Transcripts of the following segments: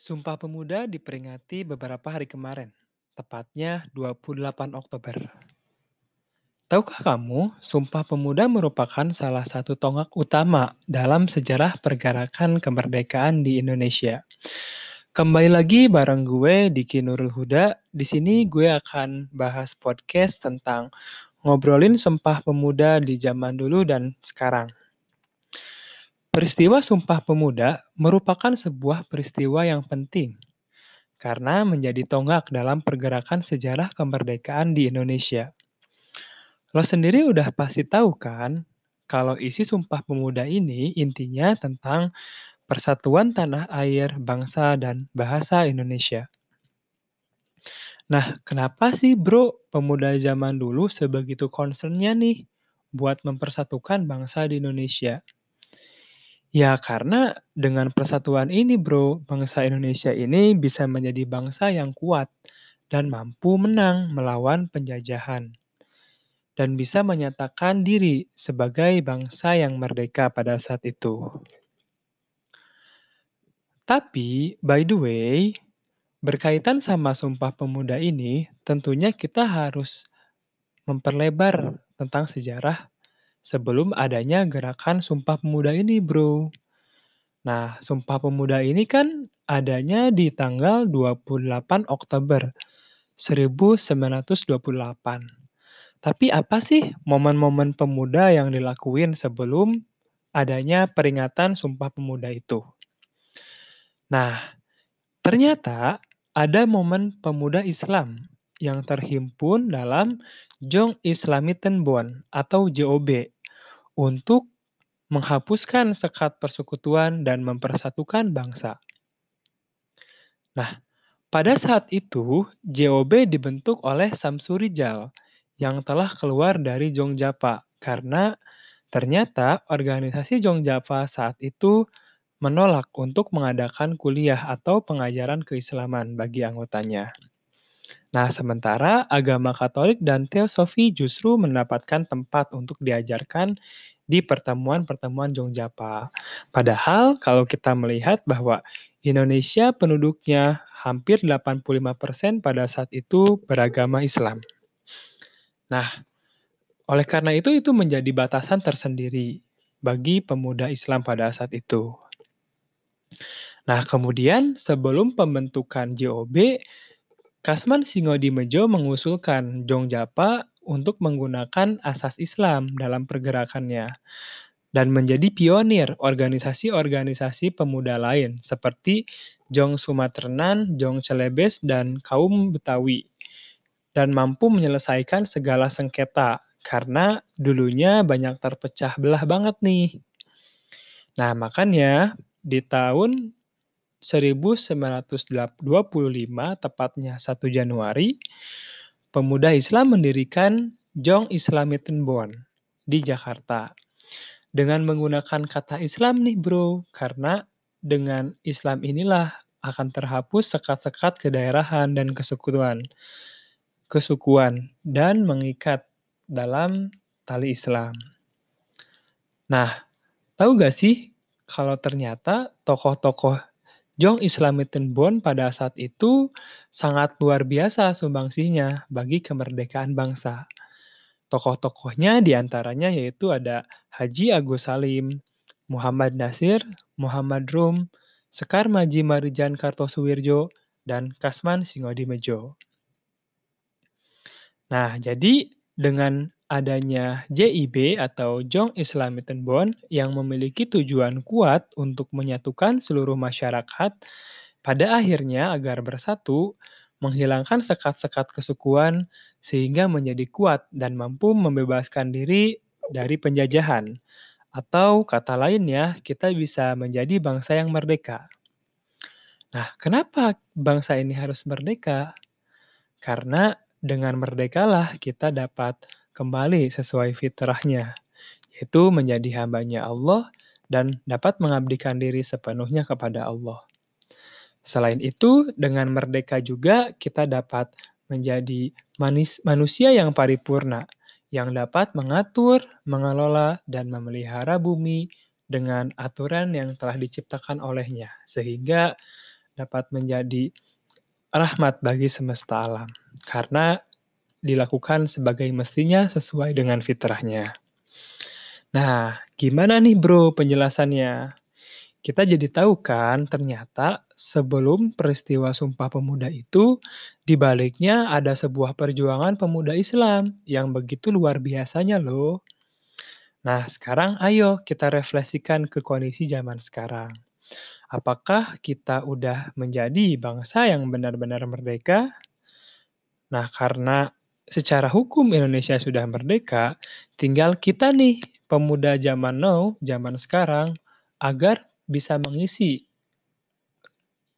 Sumpah Pemuda diperingati beberapa hari kemarin, tepatnya 28 Oktober. Tahukah kamu, Sumpah Pemuda merupakan salah satu tonggak utama dalam sejarah pergerakan kemerdekaan di Indonesia. Kembali lagi bareng gue Diki Nurul Huda. Di sini gue akan bahas podcast tentang ngobrolin Sumpah Pemuda di zaman dulu dan sekarang. Peristiwa Sumpah Pemuda merupakan sebuah peristiwa yang penting karena menjadi tonggak dalam pergerakan sejarah kemerdekaan di Indonesia. Lo sendiri udah pasti tahu kan kalau isi Sumpah Pemuda ini intinya tentang persatuan tanah air, bangsa, dan bahasa Indonesia. Nah, kenapa sih bro pemuda zaman dulu sebegitu concernnya nih buat mempersatukan bangsa di Indonesia? Ya, karena dengan persatuan ini, Bro, bangsa Indonesia ini bisa menjadi bangsa yang kuat dan mampu menang melawan penjajahan, dan bisa menyatakan diri sebagai bangsa yang merdeka pada saat itu. Tapi, by the way, berkaitan sama Sumpah Pemuda ini, tentunya kita harus memperlebar tentang sejarah sebelum adanya gerakan Sumpah Pemuda ini, Bro. Nah, Sumpah Pemuda ini kan adanya di tanggal 28 Oktober 1928. Tapi apa sih momen-momen pemuda yang dilakuin sebelum adanya peringatan Sumpah Pemuda itu? Nah, ternyata ada momen pemuda Islam yang terhimpun dalam Jong Islamitenbon atau JOB untuk menghapuskan sekat persekutuan dan mempersatukan bangsa. Nah, pada saat itu JOB dibentuk oleh Samsurijal yang telah keluar dari Jongjapa karena ternyata organisasi Jongjapa saat itu menolak untuk mengadakan kuliah atau pengajaran keislaman bagi anggotanya. Nah, sementara agama Katolik dan Teosofi justru mendapatkan tempat untuk diajarkan di pertemuan-pertemuan Jongjapa. Padahal kalau kita melihat bahwa Indonesia penduduknya hampir 85% pada saat itu beragama Islam. Nah, oleh karena itu itu menjadi batasan tersendiri bagi pemuda Islam pada saat itu. Nah, kemudian sebelum pembentukan JOB, Kasman Singodimejo mengusulkan Jongjapa untuk menggunakan asas Islam dalam pergerakannya dan menjadi pionir organisasi-organisasi pemuda lain seperti Jong Sumatrenan, Jong Celebes, dan kaum Betawi dan mampu menyelesaikan segala sengketa karena dulunya banyak terpecah belah banget nih. Nah, makanya di tahun 1925, tepatnya 1 Januari, pemuda Islam mendirikan Jong Islamitenbon di Jakarta. Dengan menggunakan kata Islam nih bro, karena dengan Islam inilah akan terhapus sekat-sekat kedaerahan dan kesekutuan, kesukuan dan mengikat dalam tali Islam. Nah, tahu gak sih kalau ternyata tokoh-tokoh Jong Islamitenbon pada saat itu sangat luar biasa sumbangsihnya bagi kemerdekaan bangsa. Tokoh-tokohnya di antaranya yaitu ada Haji Agus Salim, Muhammad Nasir, Muhammad Rum, Sekar Maji Marijan Kartosuwirjo, dan Kasman Singodimejo. Nah, jadi dengan adanya JIB atau Jong Islamitenbon yang memiliki tujuan kuat untuk menyatukan seluruh masyarakat, pada akhirnya agar bersatu, menghilangkan sekat-sekat kesukuan sehingga menjadi kuat dan mampu membebaskan diri dari penjajahan. Atau kata lainnya, kita bisa menjadi bangsa yang merdeka. Nah, kenapa bangsa ini harus merdeka? Karena dengan merdekalah kita dapat kembali sesuai fitrahnya, yaitu menjadi hambanya Allah dan dapat mengabdikan diri sepenuhnya kepada Allah. Selain itu, dengan merdeka juga kita dapat menjadi manis, manusia yang paripurna, yang dapat mengatur, mengelola, dan memelihara bumi dengan aturan yang telah diciptakan olehnya, sehingga dapat menjadi rahmat bagi semesta alam, karena dilakukan sebagai mestinya sesuai dengan fitrahnya. Nah, gimana nih Bro penjelasannya? Kita jadi tahu kan ternyata sebelum peristiwa Sumpah Pemuda itu, di baliknya ada sebuah perjuangan pemuda Islam yang begitu luar biasanya loh. Nah, sekarang ayo kita refleksikan ke kondisi zaman sekarang. Apakah kita udah menjadi bangsa yang benar-benar merdeka? Nah, karena secara hukum Indonesia sudah merdeka, tinggal kita nih, pemuda zaman now, zaman sekarang, agar bisa mengisi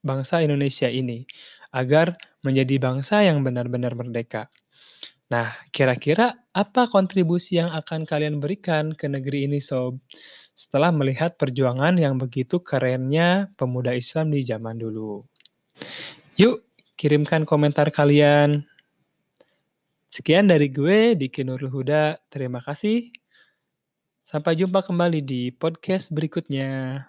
bangsa Indonesia ini, agar menjadi bangsa yang benar-benar merdeka. Nah, kira-kira apa kontribusi yang akan kalian berikan ke negeri ini, Sob? Setelah melihat perjuangan yang begitu kerennya pemuda Islam di zaman dulu. Yuk, kirimkan komentar kalian. Sekian dari gue, Diki Nurul Huda. Terima kasih. Sampai jumpa kembali di podcast berikutnya.